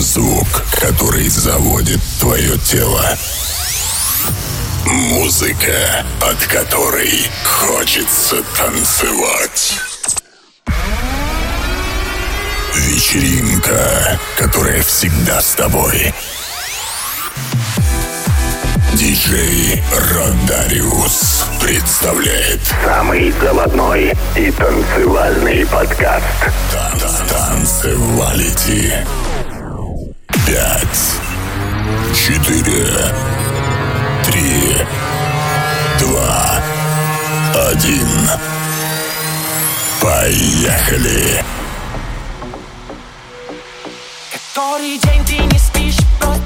Звук, который заводит твое тело. Музыка, от которой хочется танцевать. Вечеринка, которая всегда с тобой. Диджей Родариус представляет Самый заводной и танцевальный подкаст Танцевалити Пять, четыре, три, два, один. Поехали! Который день ты не спишь, просто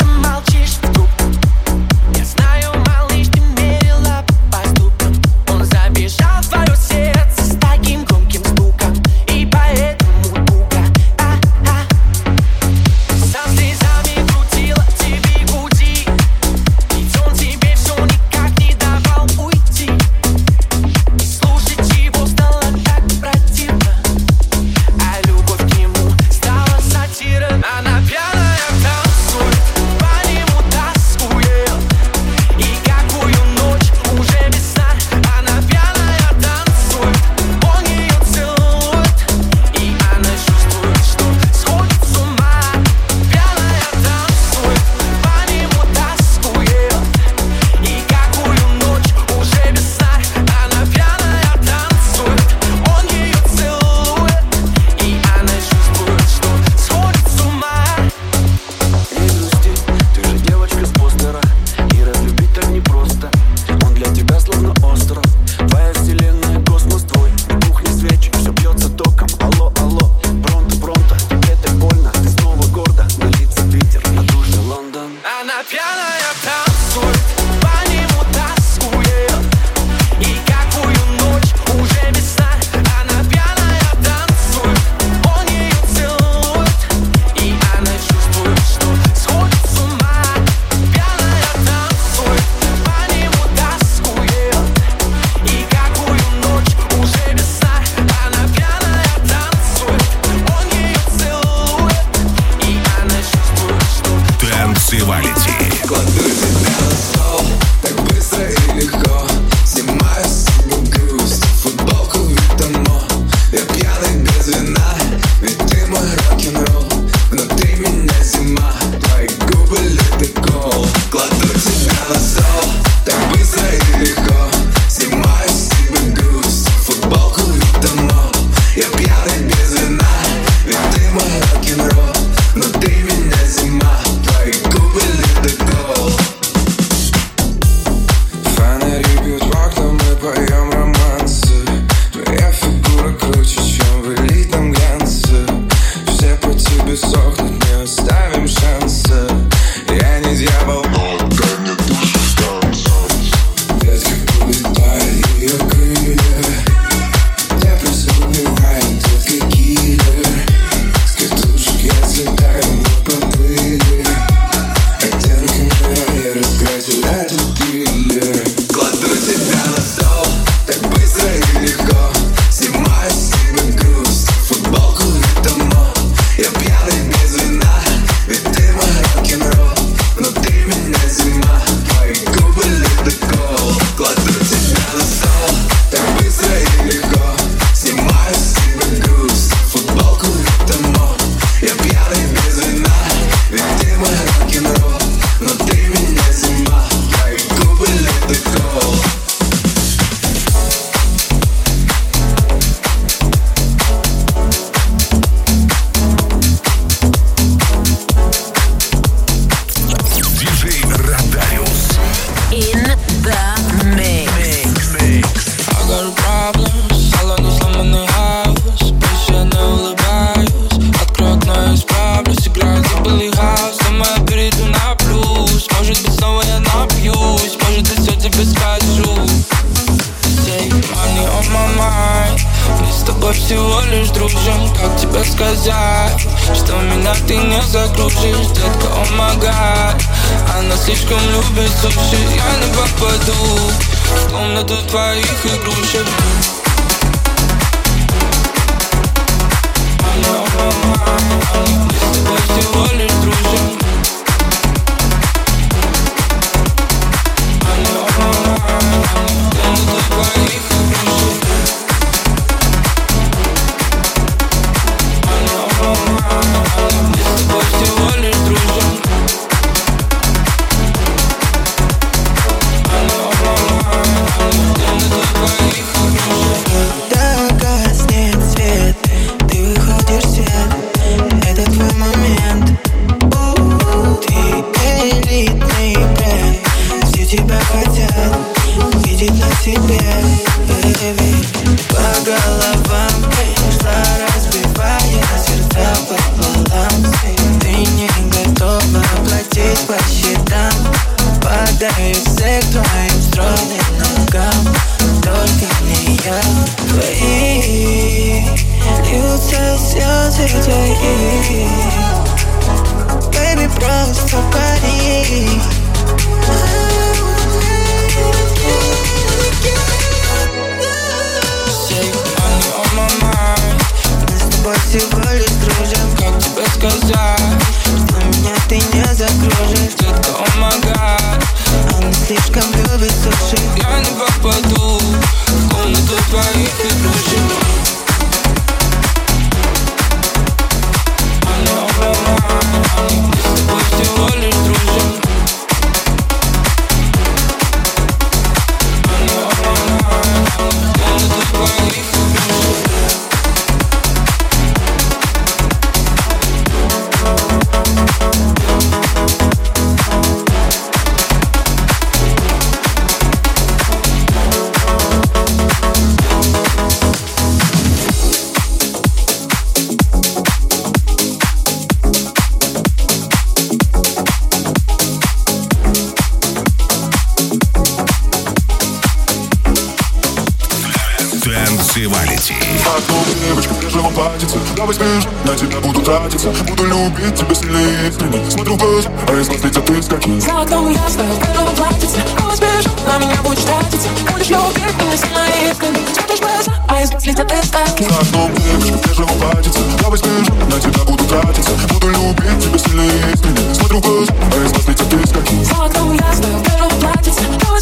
Танцевалити. Окно, девочка, в бежевом платьице Давай сбежим, на тебя буду тратиться. Буду любить тебя сильнее. Искренне Смотрю в глаза, а из глаз летят искорки За окном ясно, в белом платьице. Возьмешь, на меня будешь тратиться. Будешь любить меня сильно искренне Смотришь в глаза, а из глаз летят искорки За окном, девочка, в бежевом платьице Давай сбежим, на тебя буду тратиться. Буду любить тебя сильнее. Искренне Смотрю в глаза, а из глаз летят искорки За окном ясно, в белом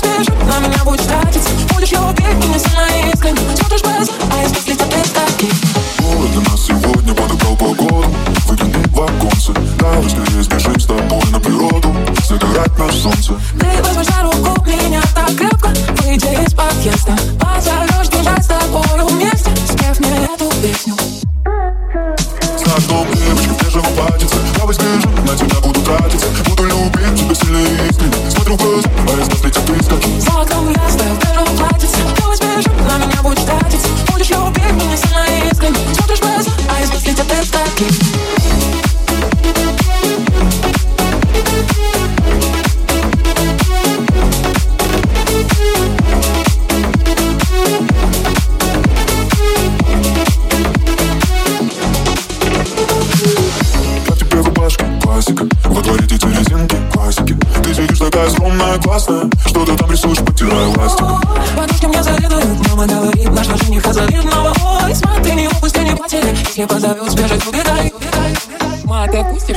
Возьмешь, на меня будешь тратиться Будешь любить меня сильно искренне Смотришь глаза, а из глаз летят искорки Город для нас сегодня подобрал погоду. Выгляни в оконце Давай скорее сбежим с тобой на природу. Загорать на солнце. Ты возьмешь за руку меня так крепко. Выйди из подъезда. Позовешь бежать с тобой вместе. Спев мне эту песню. За окном, девочка, в бежевом платьице Давай сбежим, на тебя буду тратиться. Буду любить тебя сильнее. Искренне Смотрю в глаза, а из глаз Если позовет, сбежать, убегай, убегай, убегай Ма, ты отпустишь?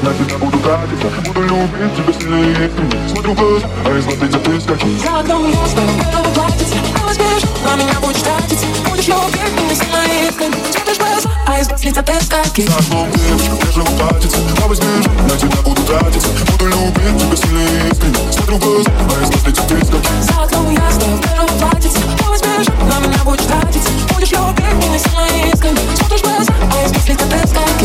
На тебя буду тратиться Буду любить тебя сильнее искренне Смотрю в глаза, а из глаз летят искорки За окном ясно, в белом платьице Ты на меня будешь тратиться Будешь любить меня сильно искренне Смотришь в глаза, а из глаз летят искорки За окном, девочка, в бежевом платьице Давай сбежим, на тебя буду тратиться. Буду любить тебя сильнее искренне Смотрю в глаза, а из глаз летят искорки За окном ясно, в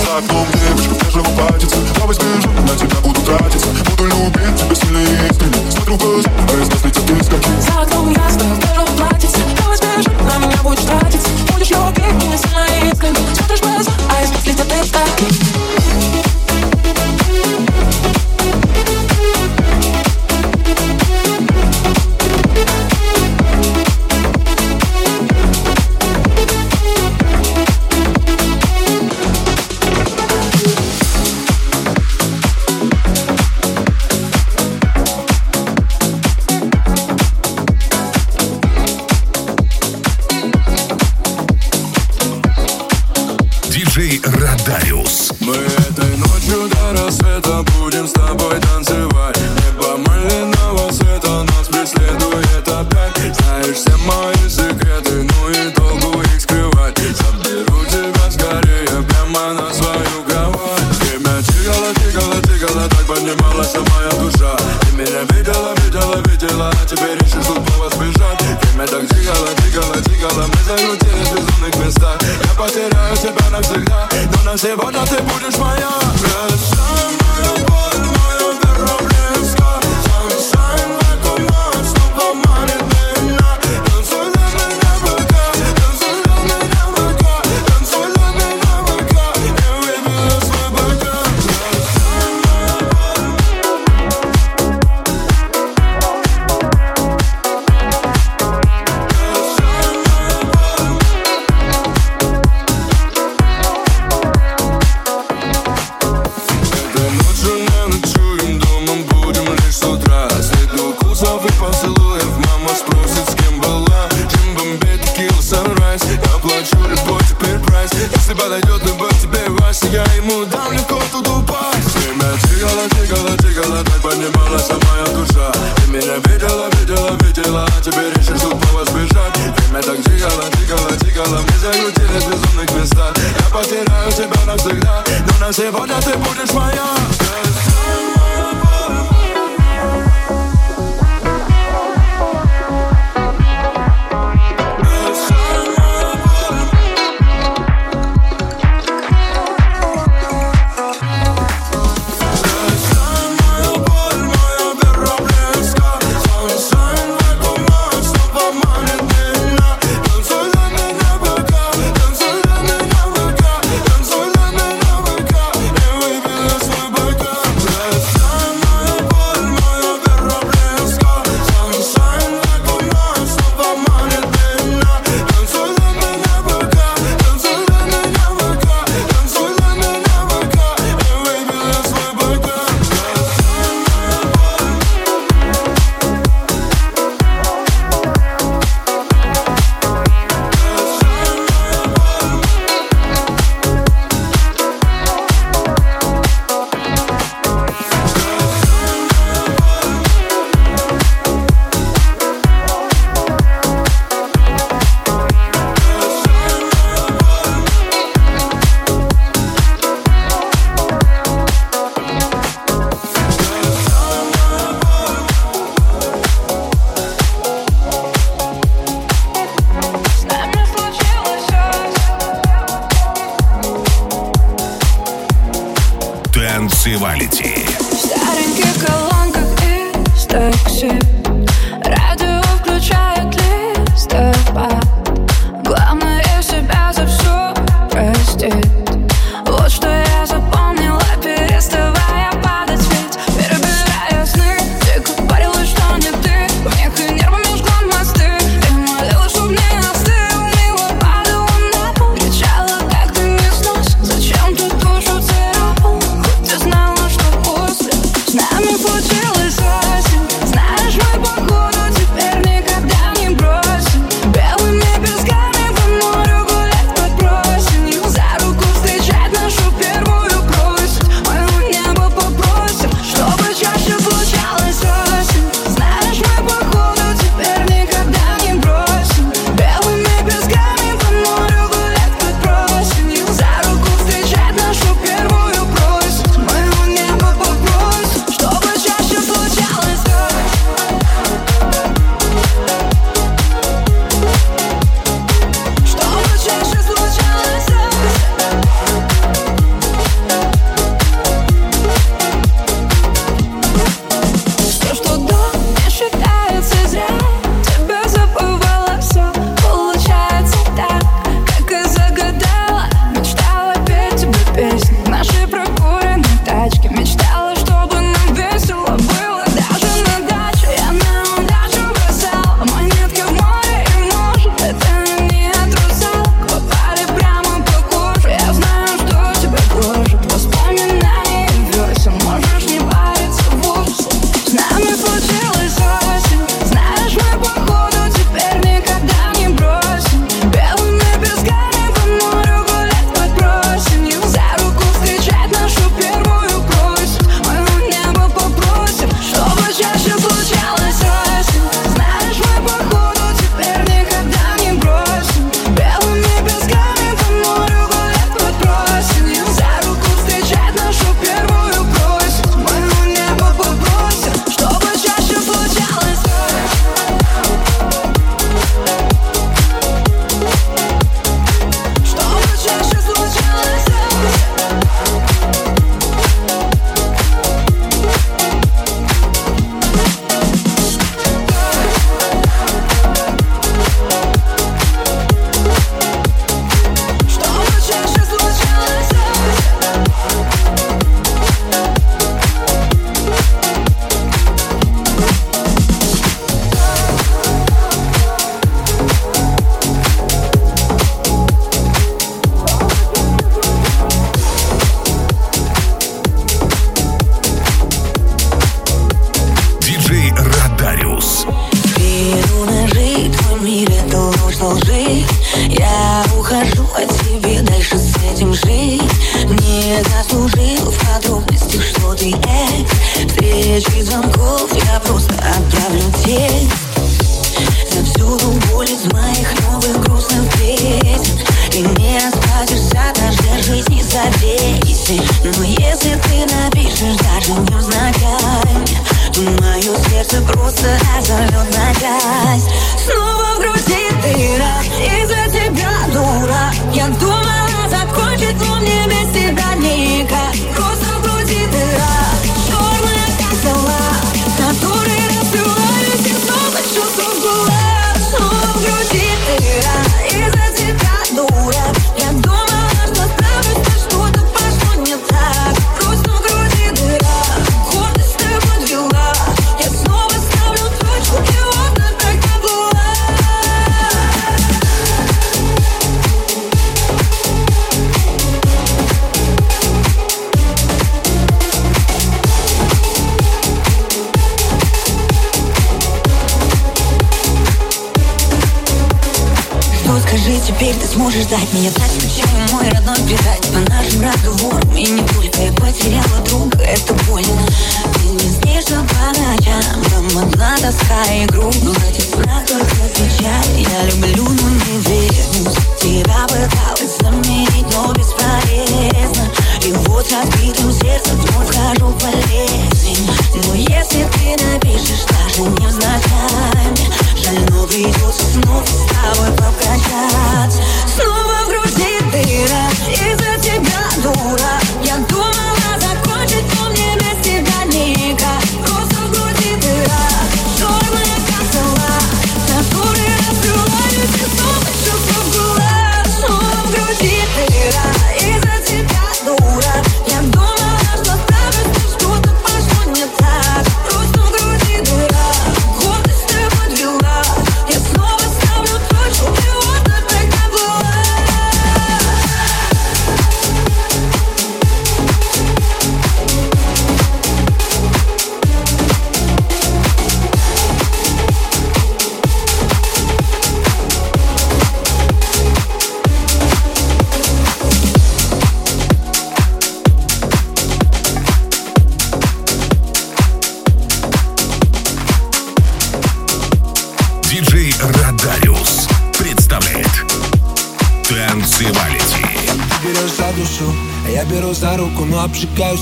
искорки За окном, девочка, в бежевом платьице Давай сбежим, на тебя буду тратиться. Буду любить тебя сильнее искренне Смотрю в глаза, а из глаз летят искорки За окном ясно, в белом платьице. Ты возьмешь, на меня будешь тратиться. Будешь любить меня сильно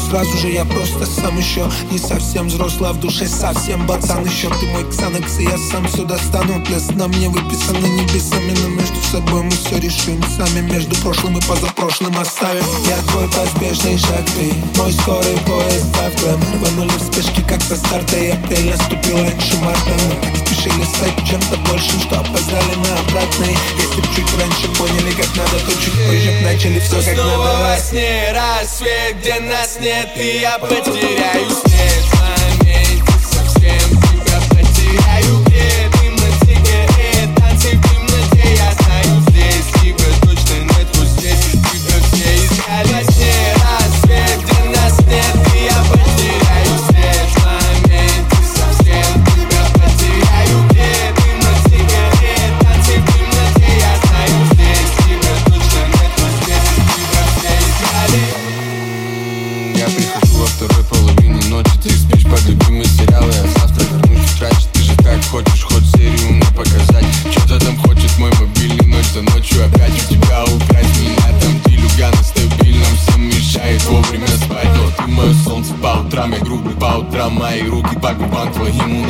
сразу же я просто сам еще Не совсем взрослый, а в душе совсем пацан еще. Ты мой ксанекс, и я сам все достану. Лес на мне выписаны небесами Но между собой мы все решим сами. Между прошлым и позапрошлым оставим. Я твой поспешный шаг, ты мой скорый поезд Ставь гламур, рванули в спешке, как со старта И апрель наступил раньше марта. Мы так решили стать чем-то большим, что опоздали на обратный. Если б чуть раньше поняли, как надо, то чуть позже начали все как надо во сне рассвет, где нас нет, и я потеряю нет,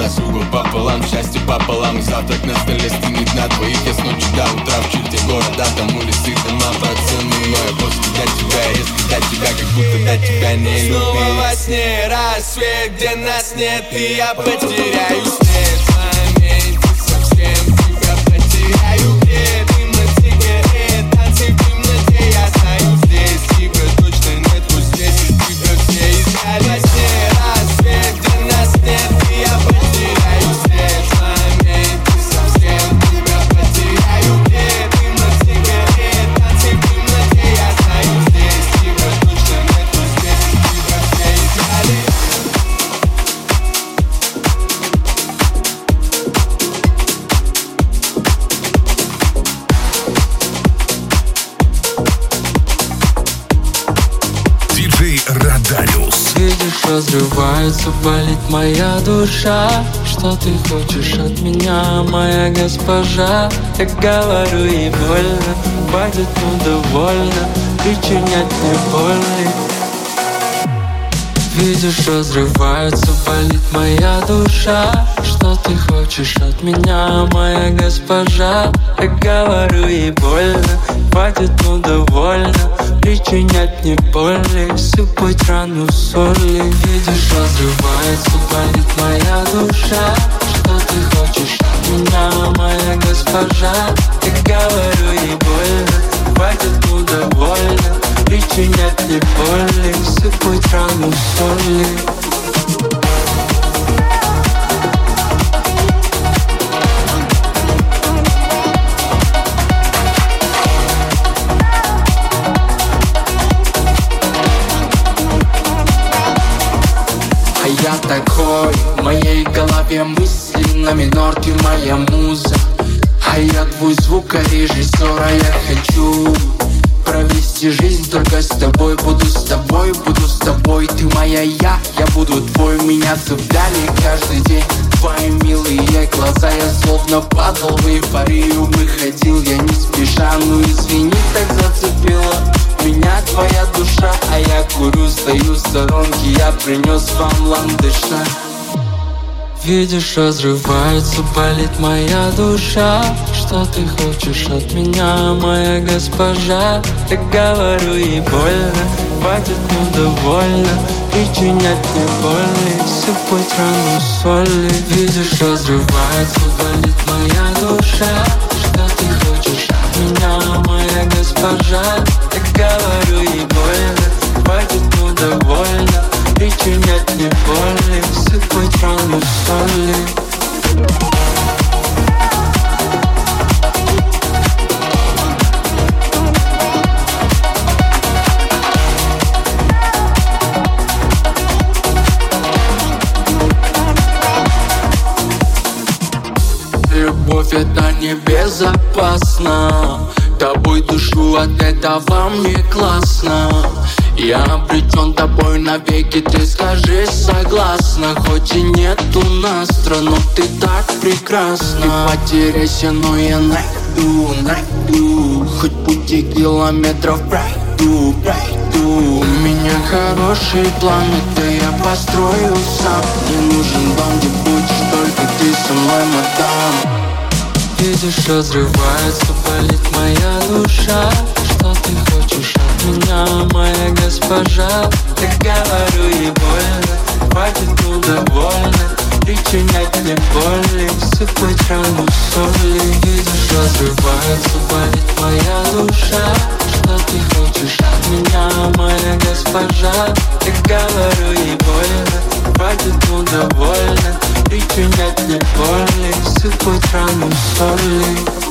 досугу пополам, счастье пополам. Завтрак на столе стынет на твоих Я с ночи до утра в черте города Там улицы, дома, процены Но я просто для тебя, если для тебя Как будто для тебя не люблю. Снова во сне рассвет, где нас нет И я потеряюсь. Разрывается, болит моя душа. Что ты хочешь от меня, моя госпожа? Я говорю ей больно, хватит, ну Причинять мне больно. Видишь, разрывается, болит моя душа. Что ты хочешь от меня, моя госпожа? Я говорю ей больно, хватит, ну довольно. Причинять мне боли, сыпать рану соли Видишь, разрывается, болит моя душа. Что ты хочешь от меня, моя госпожа? Я говорю ей больно, хватит, ну довольно. Причинять мне боли, сыпать рану соли такой, в моей голове мысли на минор, ты моя муза. А я твой звукорежиссер, а я хочу Провести жизнь только с тобой. Буду с тобой, буду с тобой. Ты моя я, я буду твой. Меня цепляли каждый день Твои милые глаза. Я словно падал в эйфорию. Выходил я не спеша. Ну извини, так зацепила меня твоя душа А я курю, стою в сторонке Я принес вам ландыша. Видишь, разрывается, болит моя душа. Что ты хочешь от меня, моя госпожа? Я говорю ей больно, хватит, ну довольно. Причинять мне боли, сыпать рану соли. Видишь, разрывается, болит моя душа меня, моя госпожа. Я говорю ей больно, хватит, ну довольно. Причинять мне боли, сыпать рану соли Любовь это небезопасно Тобой душу от этого мне классно. Я обречен тобой навеки, ты скажи согласна Хоть и нет у нас но ты так прекрасна. Ты потеряйся, но я найду, найду. Хоть пути километров пройду, пройду. У меня хорошие планы, да я построю сам. Мне нужен дом, где будешь только ты со мной, мадам Видишь, разрывается, болит моя душа. Что ты хочешь от меня, моя госпожа? Я говорю ей больно, хватит, ну довольно Причинять мне боли, сыпать рану соли. Видишь, разрывается, болит моя душа. Что ты хочешь от меня, моя госпожа? Я говорю ей больно, хватит, ну довольно Причинять мне боли, сыпать рану соли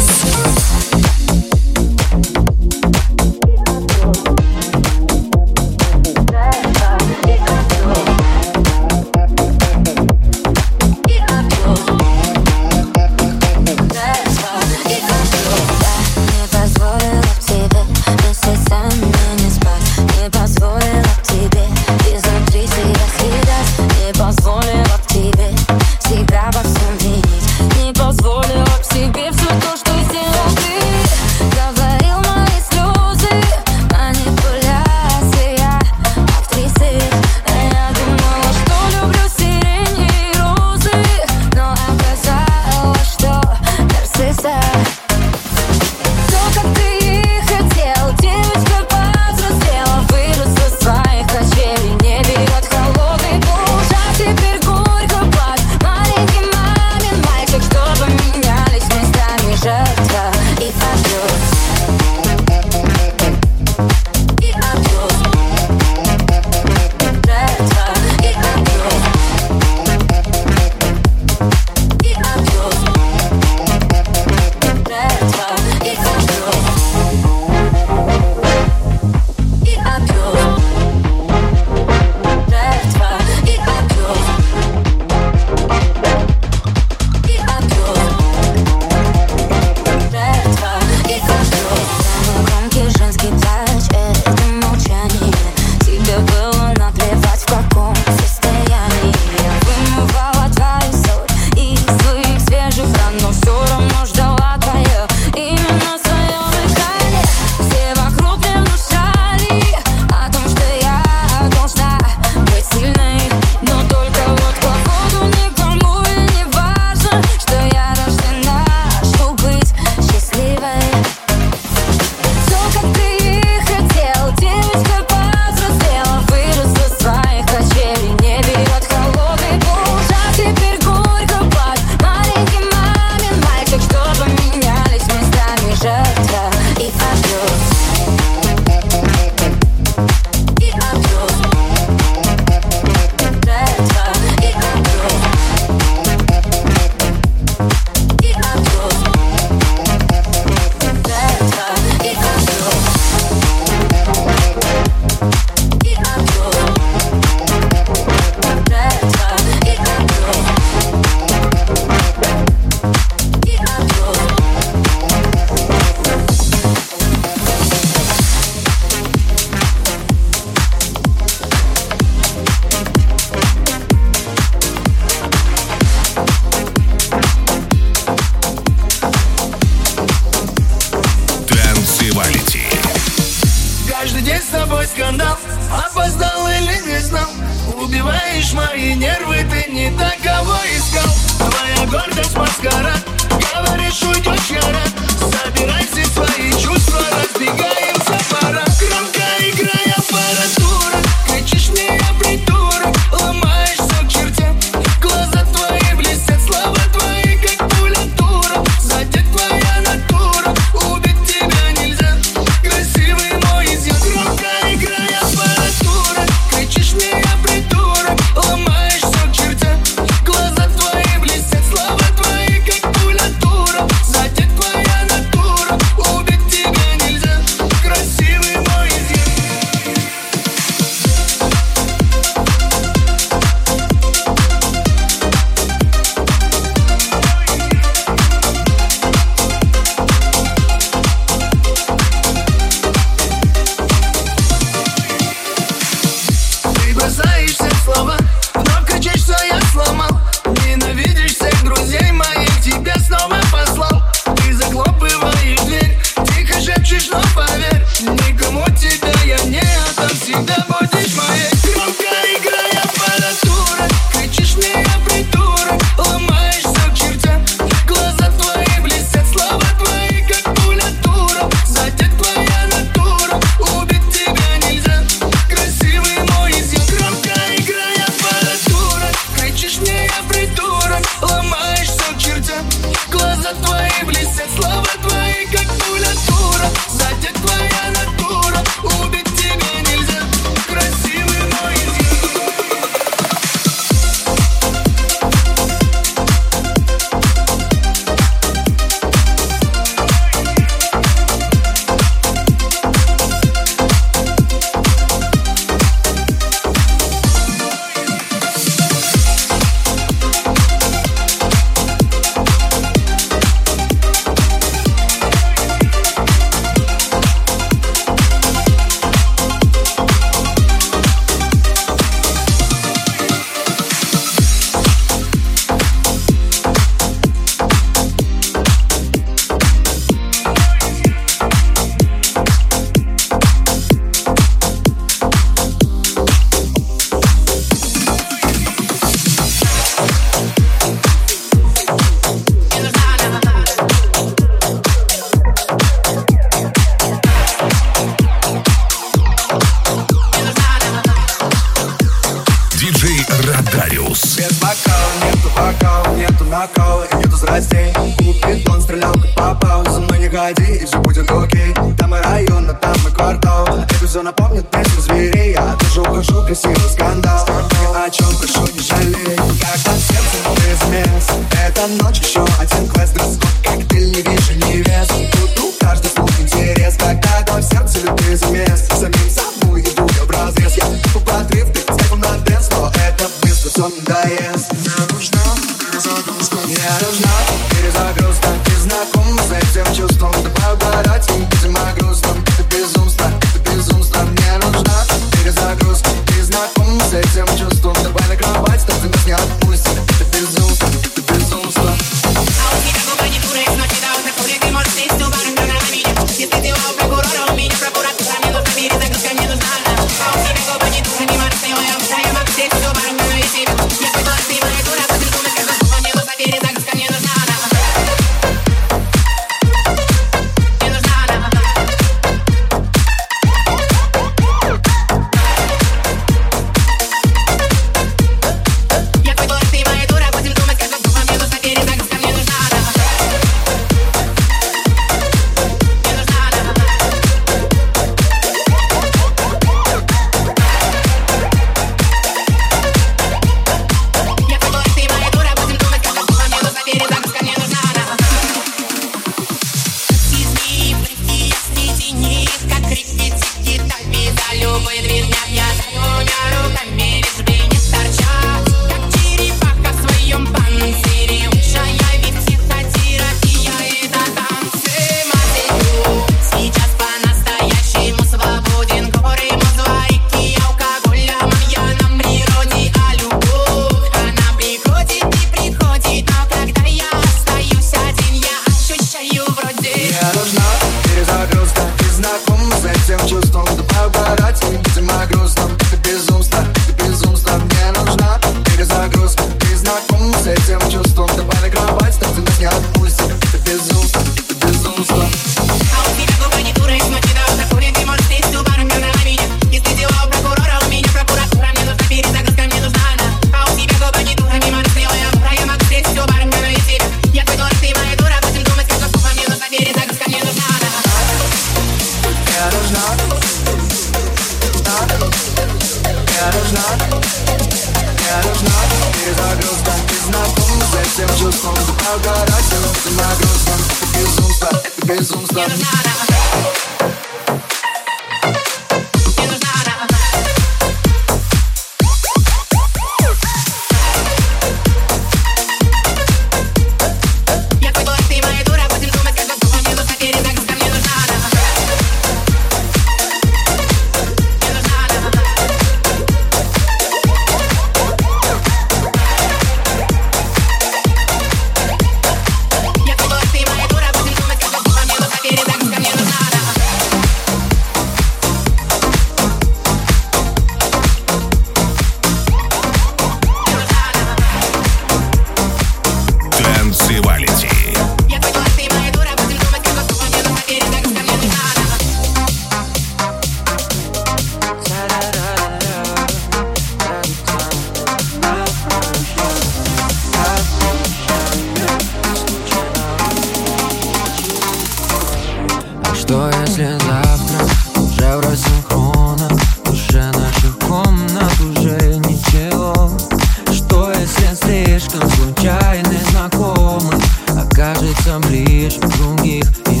Окажется ближе других и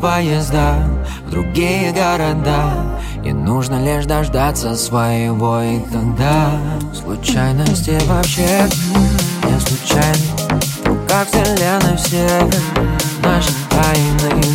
поезда в другие города. И нужно лишь дождаться своего И тогда случайности вообще не случайны. В руках вселенной все наши тайны.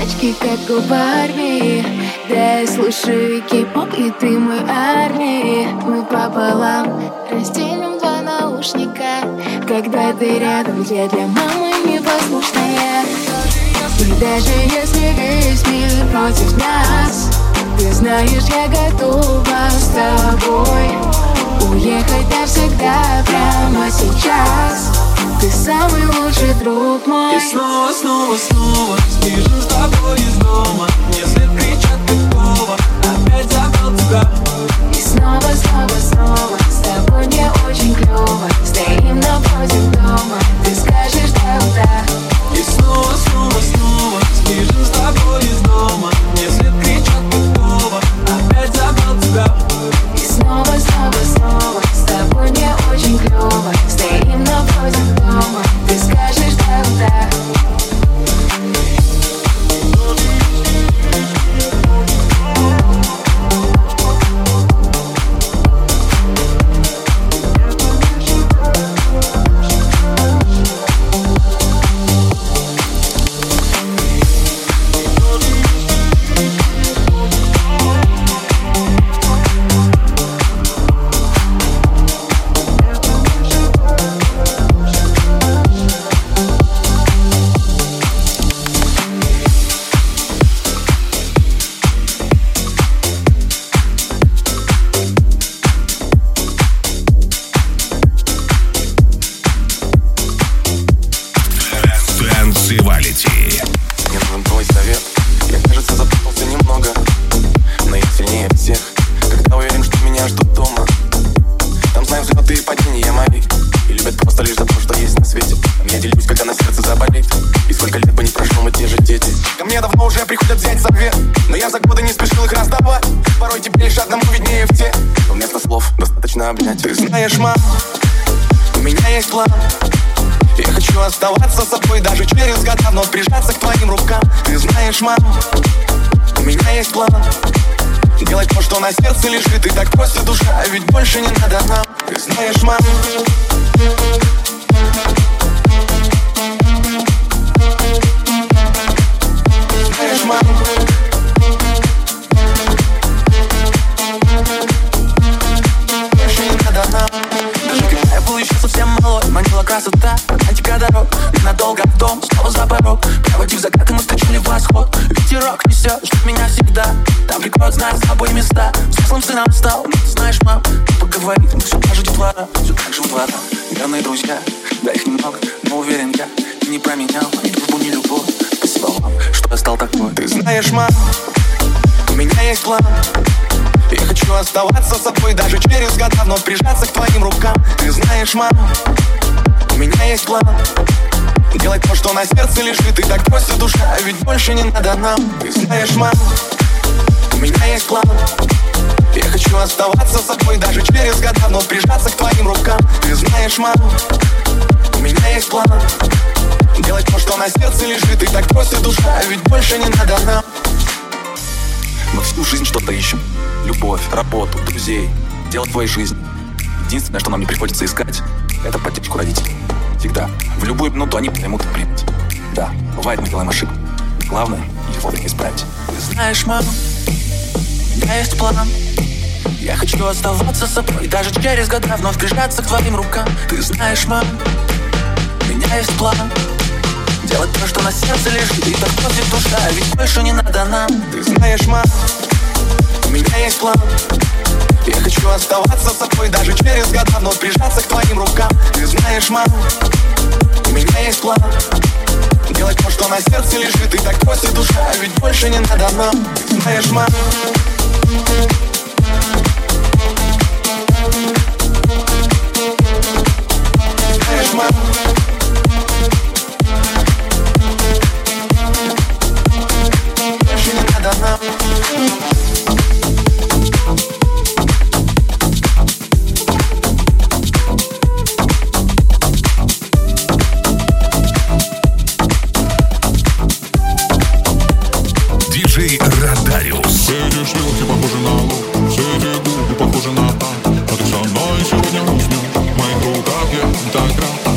девочки, как у Барби. Да, я слушаю кей-поп, и ты мой армии Мы пополам разделим два наушника Когда ты рядом, я для мамы непослушная И даже если весь мир против нас Ты знаешь, я готова с тобой Уехать навсегда прямо сейчас. Ты самый лучший друг мой. И снова, снова, снова Спижу с тобой из дома. Мне след Кричат Опять забрал тебя И снова, снова, снова С тобой мне очень клево. Стоим напротив дома. Знаешь, мам, у меня есть план Делать то, что на сердце лежит И так просит душа, ведь больше не надо нам Ты знаешь, мам, у меня есть план Я хочу оставаться собой даже через года Вновь прижаться к твоим рукам Ты знаешь, мам, у меня есть план Делать то, что на сердце лежит И так просит душа, ведь больше не надо нам мы всю жизнь что-то ищем. Любовь, работу, друзей. Дело твоей жизни. Единственное, что нам не приходится искать, это поддержку родителей. Всегда. В любую минуту они поймут и примут. Да, бывает, мы делаем ошибку. Главное, их вовремя исправить. Ты знаешь, мама, у меня есть план. Я хочу оставаться собой Даже через года вновь прижаться к твоим рукам Ты знаешь, мам, у меня есть план Делать то, что на сердце лежит И так просит душа, ведь больше не надо нам Ты знаешь, мам, у меня есть план Я хочу оставаться собой даже через года Но прижаться к твоим рукам Ты знаешь, мам, у меня есть план. Делать то, что на сердце лежит И так просит душа, ведь больше не надо нам Ты знаешь, мам. Знаешь, мам. Больше не надо нам я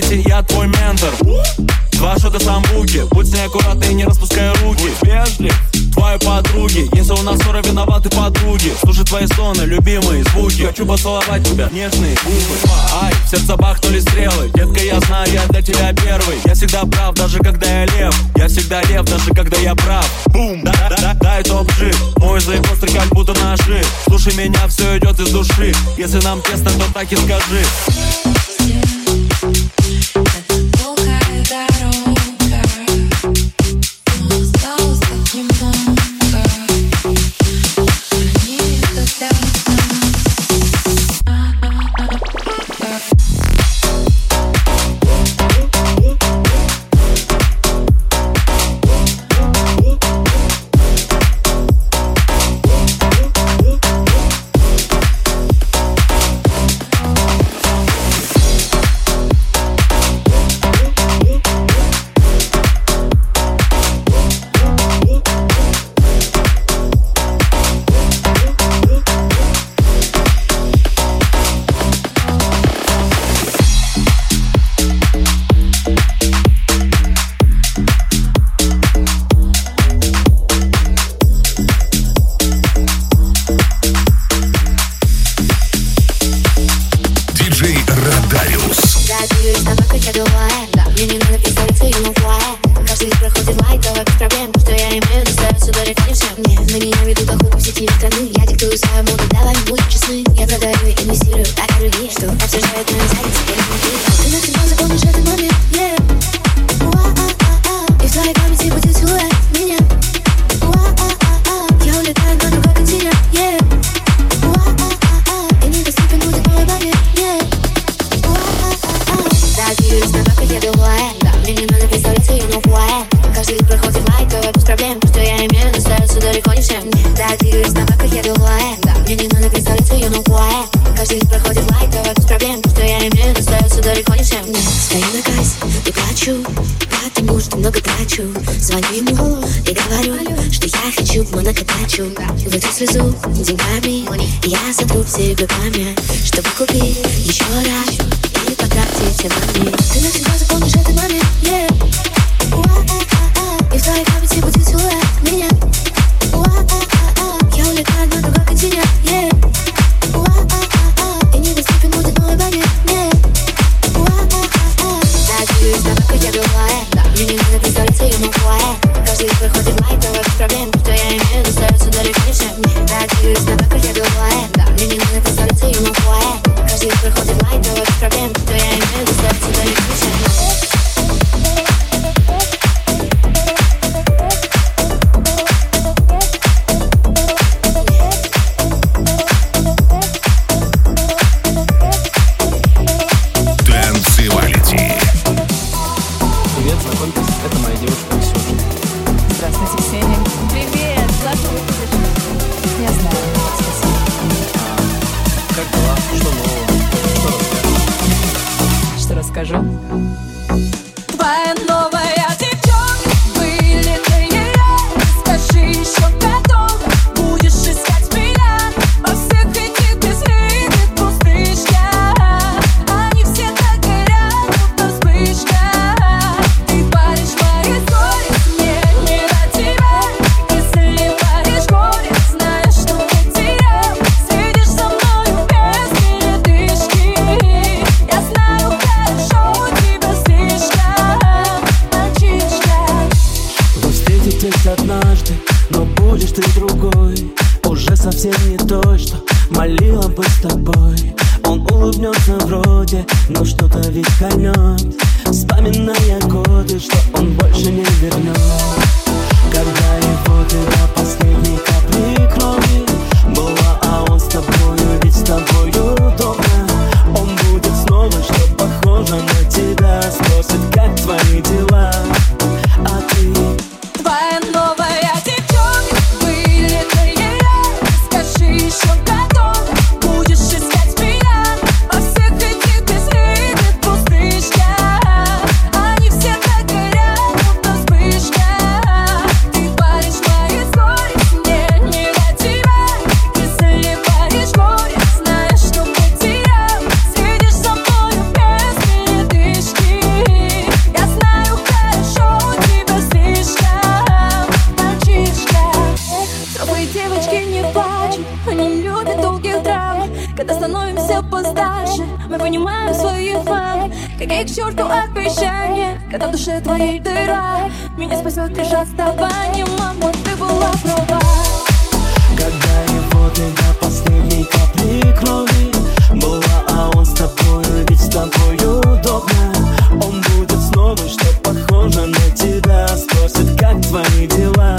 сети я твой ментор. Два шота самбуки Будь с ней аккуратный, не распускай руки. Будь вежлив, твои подруги. Если у нас ссора, виноваты подруги. Слушай твои стоны, любимые звуки. Хочу поцеловать тебя, нежные губы. Ай, в сердце бахнули стрелы. Детка, я знаю, я для тебя первый. Я всегда прав, даже когда я лев. Я всегда лев, даже когда я прав. Бум, да, да, да, дай топ-джип Мой заеб острый, как будто ножи Слушай меня, все идет из души. Если нам тесно, то так и скажи. Leute, seid you. слезу деньгами Я сотру все губами Чтобы купить еще раз. И потратить все маме. Ты навсегда расскажу. Твоя новая Когда в душе твоей дыра Меня спасет лишь отставание. Мама, ты была права. Когда его ты до последней капли крови Была, а он с тобой ведь с тобою удобно. Он будет снова, что похоже на тебя. Спросит, как твои дела?